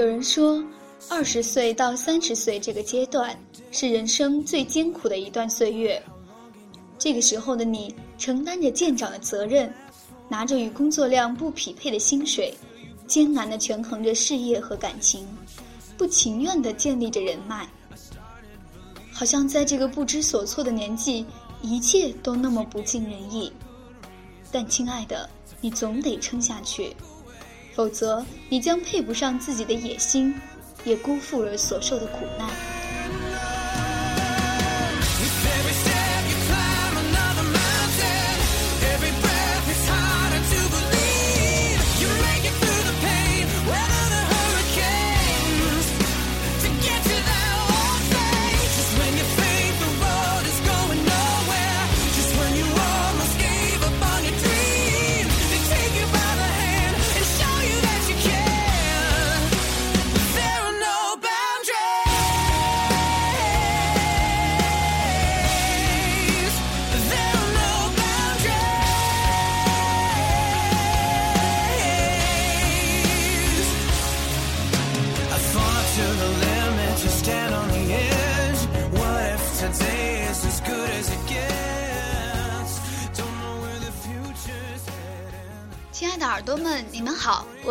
有人说，二十岁到三十岁这个阶段是人生最艰苦的一段岁月。这个时候的你，承担着舰长的责任，拿着与工作量不匹配的薪水，艰难地权衡着事业和感情，不情愿地建立着人脉。好像在这个不知所措的年纪，一切都那么不尽人意。但亲爱的，你总得撑下去，否则你将配不上自己的野心，也辜负了所受的苦难。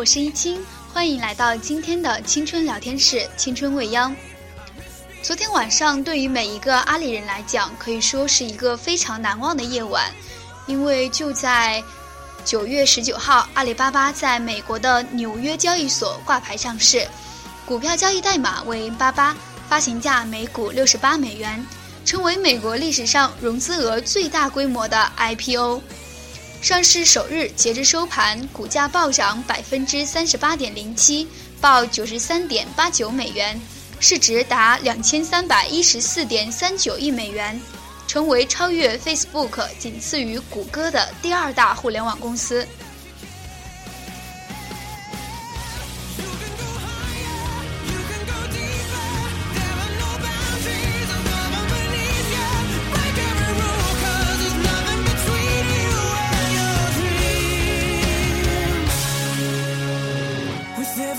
我是一清，欢迎来到今天的青春聊天室，青春未央。昨天晚上对于每一个阿里人来讲，可以说是一个非常难忘的夜晚，因为就在九月十九号，阿里巴巴在美国的纽约交易所挂牌上市，股票交易代码为八八，发行价每股六十八美元，成为美国历史上融资额最大规模的 IPO。上市首日，截至收盘，股价暴涨百分之三十八点零七，报九十三点八九美元，市值达两千三百一十四点三九亿美元，成为超越 Facebook、仅次于谷歌的第二大互联网公司。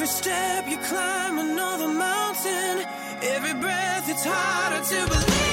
Every step you climb another mountain. Every breath it's harder to believe.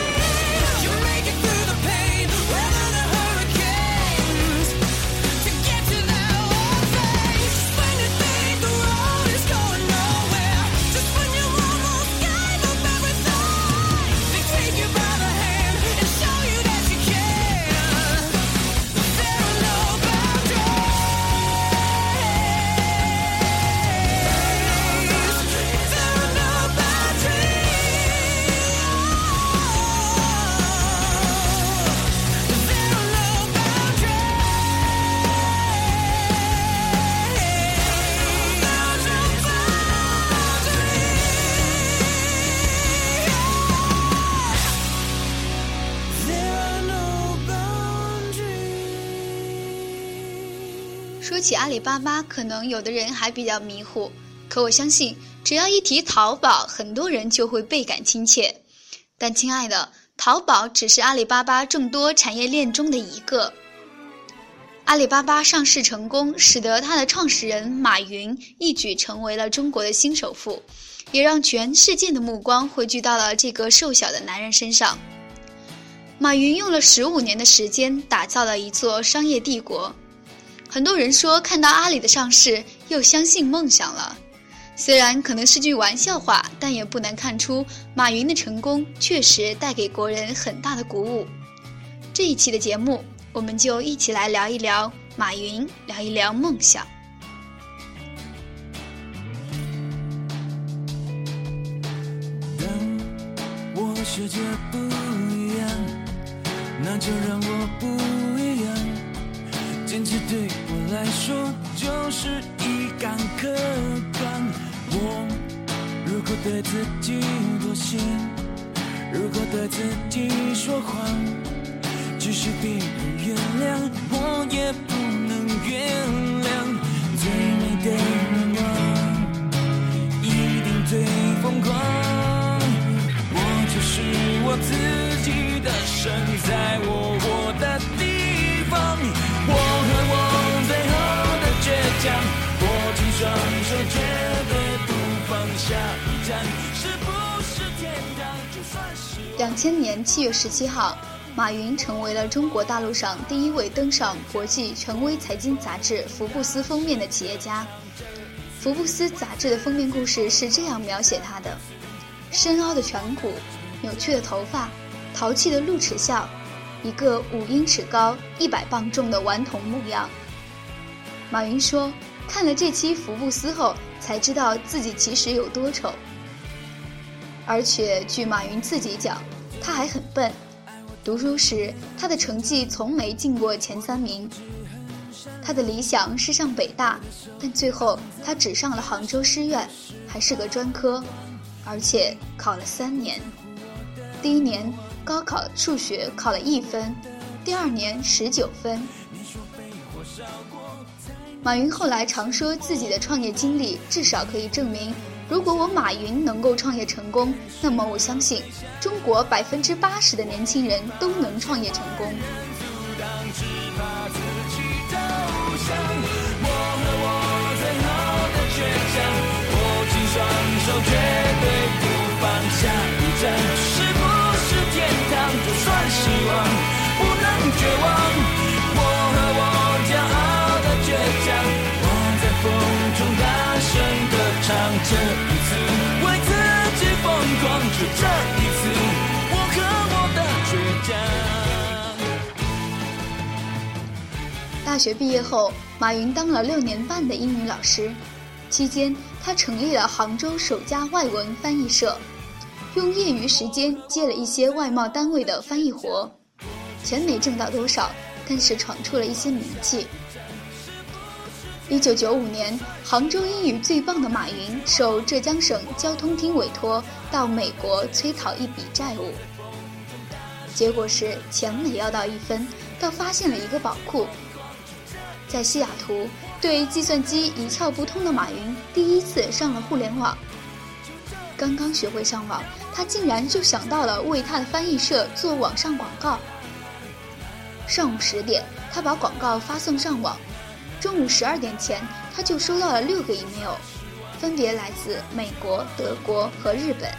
说起阿里巴巴，可能有的人还比较迷糊，可我相信，只要一提淘宝，很多人就会倍感亲切。但亲爱的，淘宝只是阿里巴巴众多产业链中的一个。阿里巴巴上市成功，使得它的创始人马云一举成为了中国的新首富，也让全世界的目光汇聚到了这个瘦小的男人身上。马云用了十五年的时间，打造了一座商业帝国。很多人说看到阿里的上市又相信梦想了，虽然可能是句玩笑话，但也不难看出马云的成功确实带给国人很大的鼓舞。这一期的节目，我们就一起来聊一聊马云，聊一聊梦想。当我学着不一样，那就让我不。坚持对我来说就是一杆客观。我如果对自己妥协，如果对自己说谎，即使别人原谅，我也不能原谅。最美的愿望，一定最疯狂。我就是我自己的神，在我将，握紧双手，绝对不放下一站。是不是天堂？就算是两千年七月十七号。马云成为了中国大陆上第一位登上国际权威财经杂志《福布斯》封面的企业家。《福布斯》杂志的封面故事是这样描写他的：深凹的颧骨，扭曲的头发，淘气的露齿笑，一个五英尺高、一百磅重的顽童模样。马云说：“看了这期《福布斯》后，才知道自己其实有多丑。”而且，据马云自己讲，他还很笨。读书时，他的成绩从没进过前三名。他的理想是上北大，但最后他只上了杭州师院，还是个专科，而且考了三年。第一年高考数学考了一分，第二年十九分。马云后来常说自己的创业经历至少可以证明。如果我马云能够创业成功，那么我相信中国百分之八十的年轻人都能创业成功。是不是天堂就算希望，不能绝望大学毕业后，马云当了六年半的英语老师，期间他成立了杭州首家外文翻译社，用业余时间接了一些外贸单位的翻译活，钱没挣到多少，但是闯出了一些名气。一九九五年，杭州英语最棒的马云受浙江省交通厅委托到美国催讨一笔债务，结果是钱没要到一分，倒发现了一个宝库。在西雅图，对计算机一窍不通的马云第一次上了互联网。刚刚学会上网，他竟然就想到了为他的翻译社做网上广告。上午十点，他把广告发送上网。中午十二点前，他就收到了六个 email，分别来自美国、德国和日本，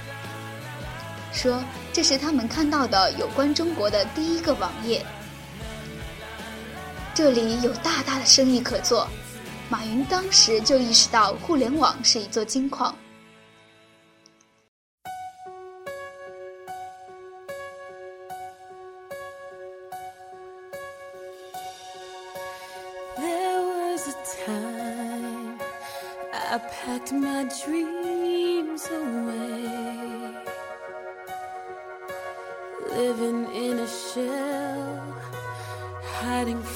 说这是他们看到的有关中国的第一个网页。这里有大大的生意可做。马云当时就意识到互联网是一座金矿。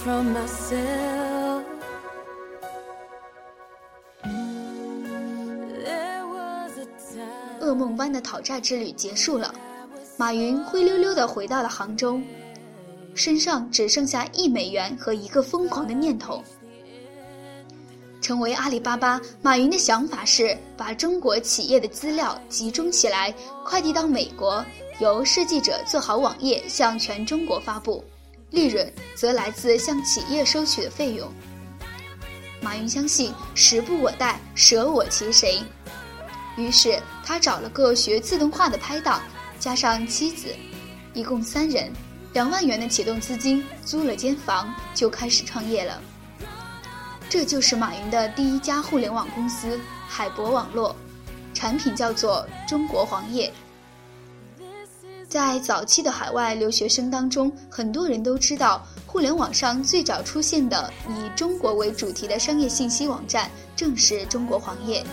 From myself. 噩梦般的讨债之旅结束了。马云灰溜溜的回到了杭州身上只剩下一美元和一个疯狂的念头。成为阿里巴巴，马云的想法是把中国企业的资料集中起来，快递到美国，由设计者做好网页向全中国发布，利润则来自向企业收取的费用。马云相信时不我待，舍我其谁，于是他找了个学自动化的拍档，加上妻子，一共三人，两万元的启动资金，租了间房就开始创业了。这就是马云的第一家互联网公司海博网络，产品叫做中国黄页。在早期的海外留学生当中，很多人都知道，互联网上最早出现的以中国为主题的商业信息网站正是中国黄页。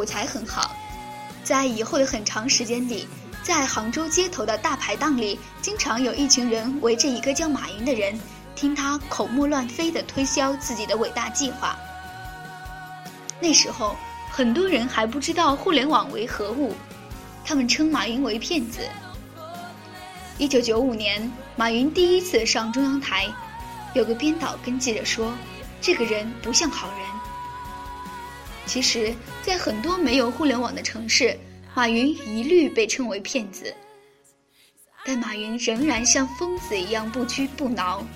口才很好，在以后的很长时间里，在杭州街头的大排档里，经常有一群人围着一个叫马云的人，听他口沫乱飞地推销自己的伟大计划。那时候，很多人还不知道互联网为何物，他们称马云为骗子。一九九五年，马云第一次上中央台，有个编导跟记者说：“这个人不像好人。”其实，在很多没有互联网的城市，马云一律被称为骗子。但马云仍然像疯子一样不屈不挠，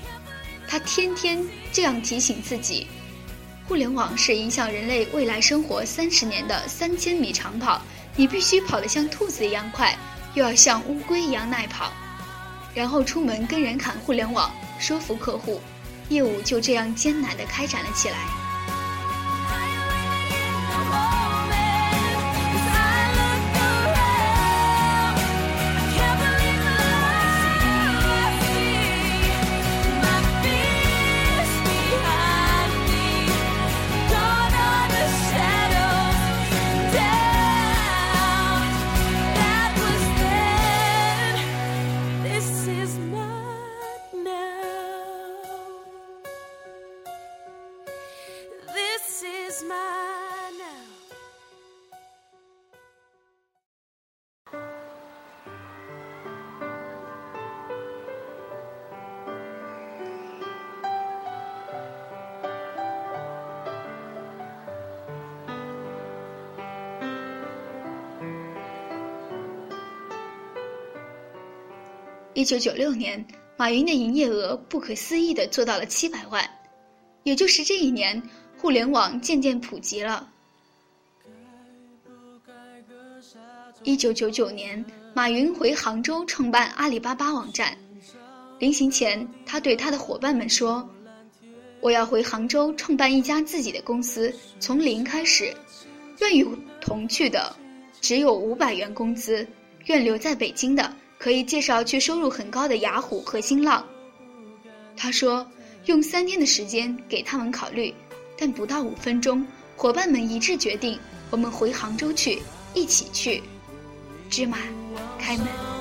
他天天这样提醒自己。互联网是影响人类未来生活三十年的三千米长跑，你必须跑得像兔子一样快，又要像乌龟一样耐跑，然后出门跟人侃互联网，说服客户，业务就这样艰难地开展了起来。一九九六年，马云的营业额不可思议地做到了七百万，也就是这一年，互联网渐渐普及了。一九九九年，马云回杭州创办阿里巴巴网站，临行前，他对他的伙伴们说：“我要回杭州创办一家自己的公司，从零开始，愿与同去的只有五百元工资，愿留在北京的。”可以介绍去收入很高的雅虎和新浪。他说：“用三天的时间给他们考虑，但不到五分钟，伙伴们一致决定，我们回杭州去，一起去。”芝麻，开门。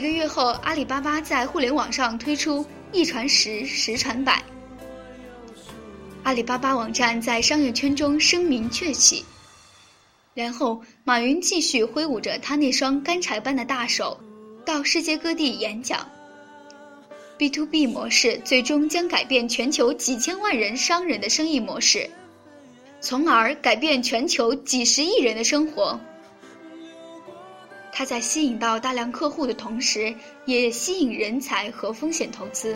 一个月后，阿里巴巴在互联网上推出一传十，十传百。阿里巴巴网站在商业圈中声名鹊起。然后，马云继续挥舞着他那双干柴般的大手，到世界各地演讲。B to B 模式最终将改变全球几千万人商人的生意模式，从而改变全球几十亿人的生活。它在吸引到大量客户的同时，也吸引人才和风险投资。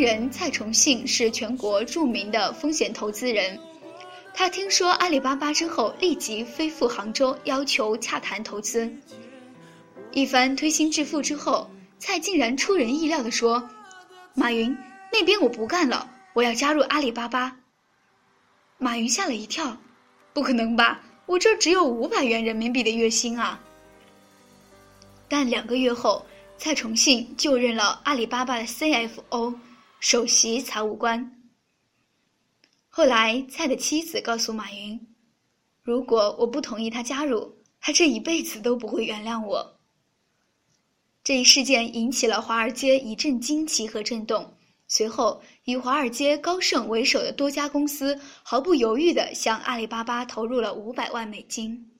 人蔡崇信是全国著名的风险投资人，他听说阿里巴巴之后，立即飞赴杭州，要求洽谈投资。一番推心置腹之后，蔡竟然出人意料地说：“马云，那边我不干了，我要加入阿里巴巴。”马云吓了一跳：“不可能吧？我这只有五百元人民币的月薪啊！”但两个月后。蔡崇信就任了阿里巴巴的 CFO，首席财务官。后来，蔡的妻子告诉马云：“如果我不同意他加入，他这一辈子都不会原谅我。”这一事件引起了华尔街一阵惊奇和震动。随后，以华尔街、高盛为首的多家公司毫不犹豫地向阿里巴巴投入了五百万美金。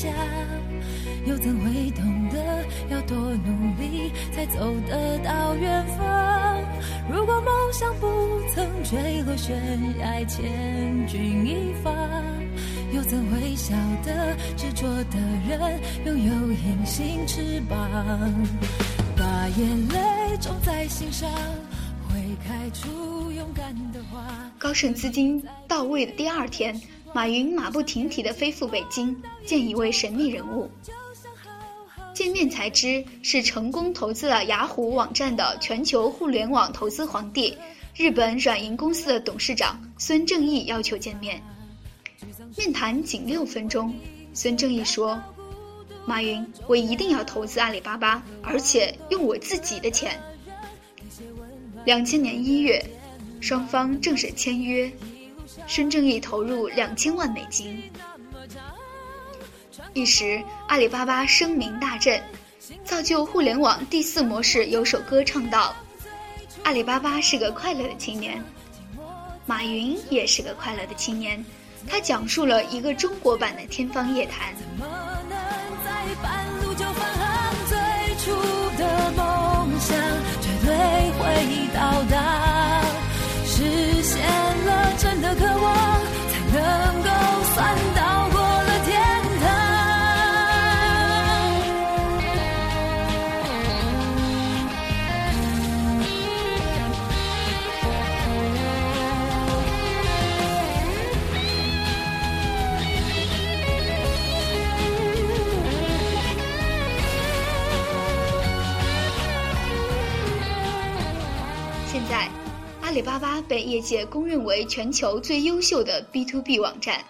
下，又怎会懂得要多努力才走得到远方？如果梦想不曾坠落悬崖，千钧一发，又怎会晓得执着的人拥有隐形翅膀？把眼泪种在心上，会开出勇敢的花。高盛资金到位的第二天，马云马不停蹄地飞赴北京见一位神秘人物。见面才知是成功投资了雅虎网站的全球互联网投资皇帝，日本软银公司的董事长孙正义要求见面。面谈仅六分钟，孙正义说：“马云，我一定要投资阿里巴巴，而且用我自己的钱。”两千年一月。双方正式签约，孙正义投入两千万美金。一时，阿里巴巴声名大振，造就互联网第四模式。有首歌唱道：“阿里巴巴是个快乐的青年，马云也是个快乐的青年。”他讲述了一个中国版的天方夜谭。最初的梦想绝对会到达。里巴巴被业界公认为全球最优秀的 B to B 网站，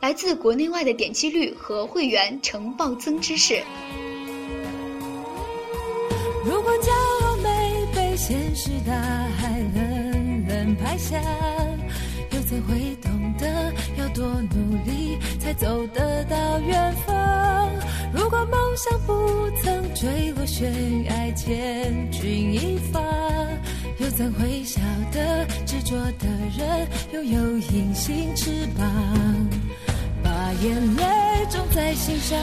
来自国内外的点击率和会员呈暴增之势。如果骄傲没被现实大海冷冷拍下，又怎会懂得要多努力才走得到远方？如果梦想不曾坠落悬崖，千钧一发。又怎会晓得执着的人拥有隐形翅膀？把眼泪种在心上，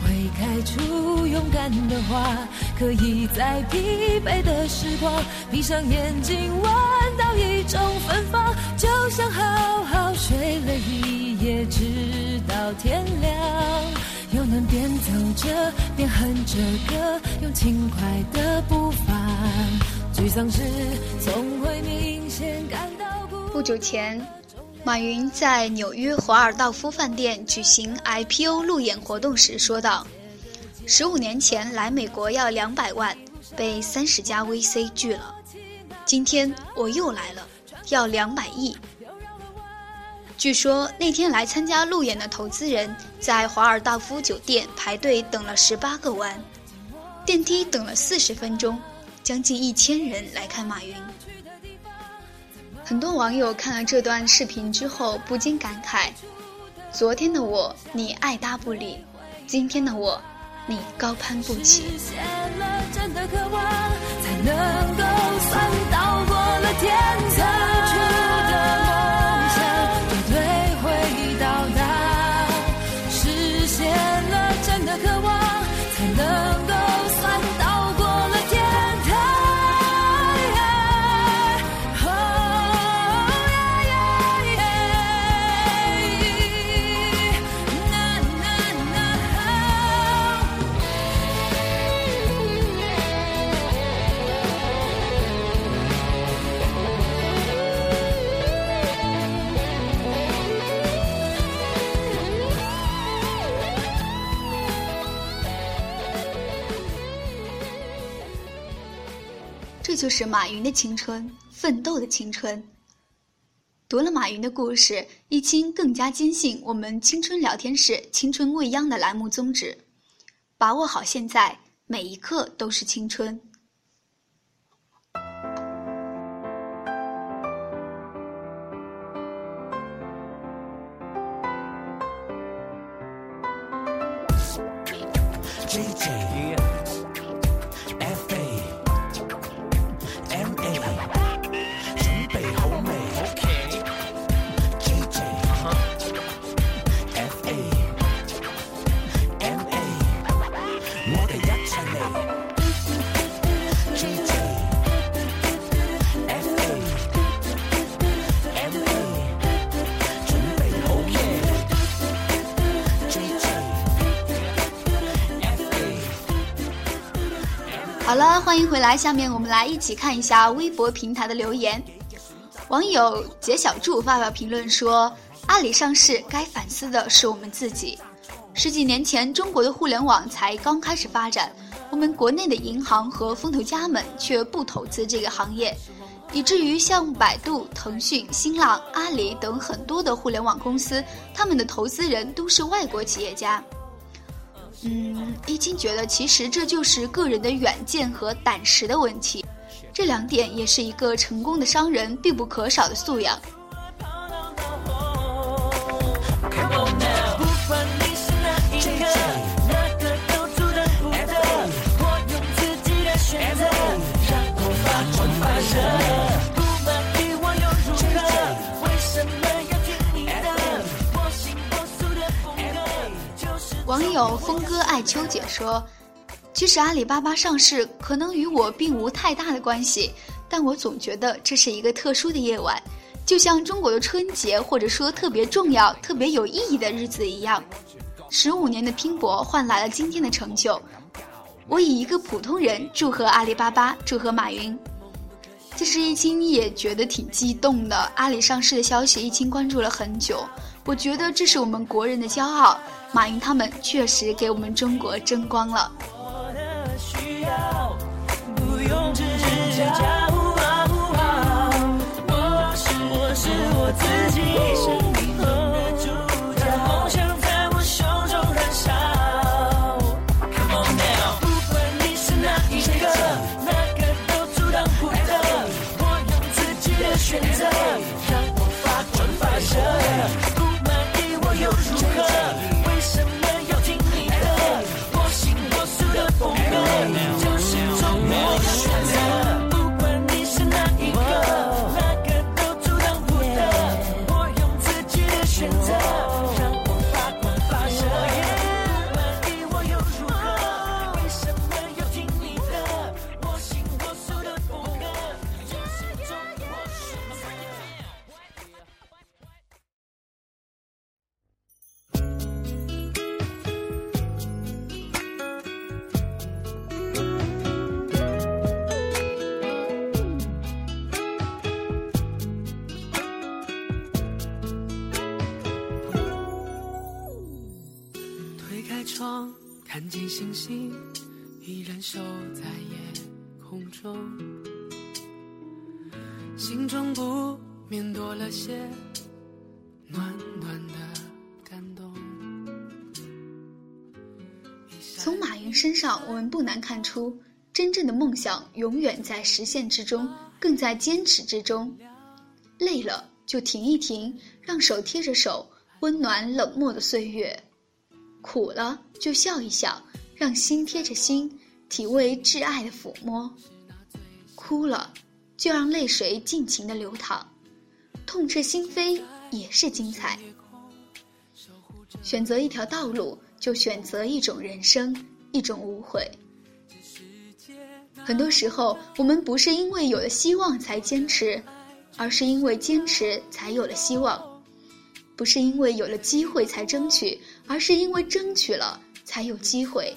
会开出勇敢的花。可以在疲惫的时光，闭上眼睛闻到一种芬芳，就像好好睡了一夜，直到天亮。又能边走着边哼着歌，用轻快的步伐。沮丧时总会明显感到不久前，马云在纽约华尔道夫饭店举行 IPO 路演活动时说道：“十五年前来美国要两百万，被三十家 VC 拒了。今天我又来了，要两百亿。”据说那天来参加路演的投资人在华尔道夫酒店排队等了十八个弯，电梯等了四十分钟。将近一千人来看马云，很多网友看了这段视频之后不禁感慨：昨天的我你爱搭不理，今天的我你高攀不起。是马云的青春，奋斗的青春。读了马云的故事，易清更加坚信我们青春聊天室“青春未央”的栏目宗旨：把握好现在，每一刻都是青春。好了，欢迎回来。下面我们来一起看一下微博平台的留言。网友杰小柱发表评论说：“阿里上市，该反思的是我们自己。十几年前，中国的互联网才刚开始发展，我们国内的银行和风投家们却不投资这个行业，以至于像百度、腾讯、新浪、阿里等很多的互联网公司，他们的投资人都是外国企业家。”嗯，易经觉得其实这就是个人的远见和胆识的问题，这两点也是一个成功的商人必不可少的素养。网友峰哥爱秋姐说：“其实阿里巴巴上市可能与我并无太大的关系，但我总觉得这是一个特殊的夜晚，就像中国的春节，或者说特别重要、特别有意义的日子一样。十五年的拼搏换来了今天的成就，我以一个普通人祝贺阿里巴巴，祝贺马云。其实易清也觉得挺激动的，阿里上市的消息，易清关注了很久。我觉得这是我们国人的骄傲。”马云他们确实给我们中国争光了。看我们不难看出，真正的梦想永远在实现之中，更在坚持之中。累了就停一停，让手贴着手，温暖冷漠的岁月。苦了就笑一笑，让心贴着心，体味挚爱的抚摸；哭了就让泪水尽情的流淌，痛彻心扉也是精彩。选择一条道路，就选择一种人生，一种无悔。很多时候，我们不是因为有了希望才坚持，而是因为坚持才有了希望。不是因为有了机会才争取，而是因为争取了才有机会；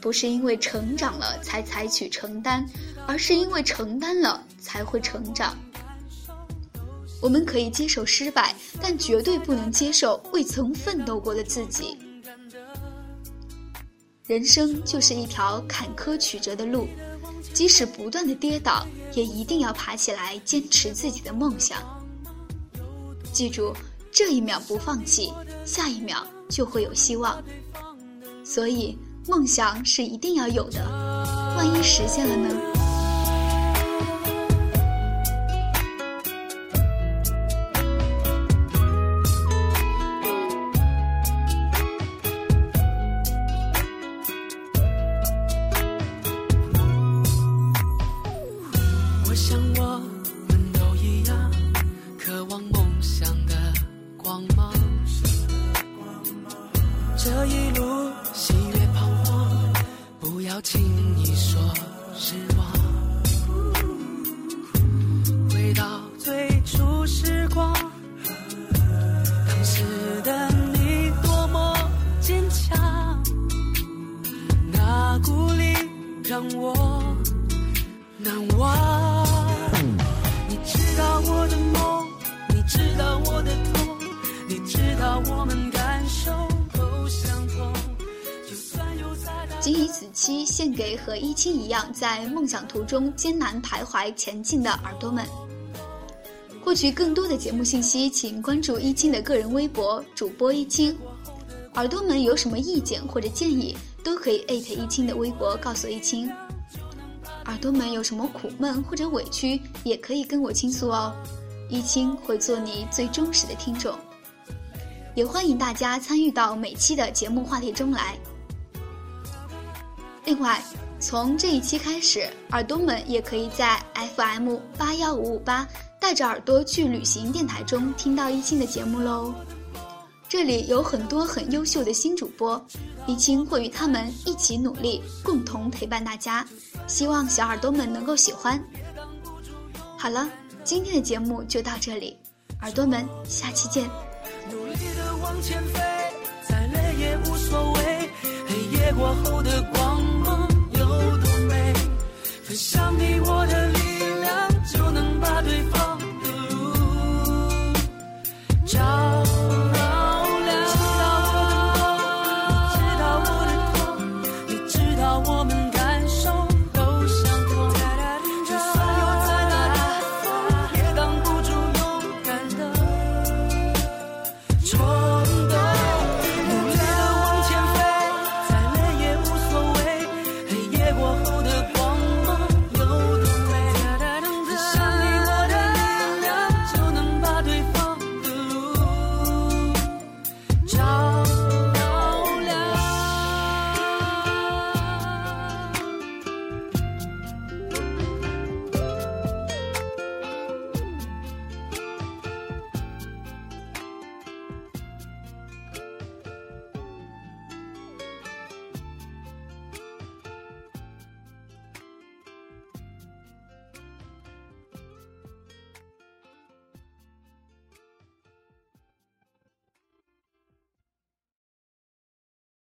不是因为成长了才采取承担，而是因为承担了才会成长。我们可以接受失败，但绝对不能接受未曾奋斗过的自己。人生就是一条坎坷曲折的路，即使不断的跌倒，也一定要爬起来，坚持自己的梦想。记住，这一秒不放弃，下一秒就会有希望。所以，梦想是一定要有的，万一实现了呢？一清一样在梦想途中艰难徘徊前进的耳朵们。获取更多的节目信息，请关注一清的个人微博主播一清。耳朵们有什么意见或者建议，都可以艾特一清的微博告诉一清。耳朵们有什么苦闷或者委屈，也可以跟我倾诉哦。一清会做你最忠实的听众。也欢迎大家参与到每期的节目话题中来。另外，从这一期开始，耳朵们也可以在 FM 八幺五五八带着耳朵去旅行电台中听到一清的节目喽。这里有很多很优秀的新主播，一清会与他们一起努力，共同陪伴大家。希望小耳朵们能够喜欢。好了，今天的节目就到这里，耳朵们，下期见。努力的往前飞，再累也无所谓。黑夜过后的光。想你，我的脸。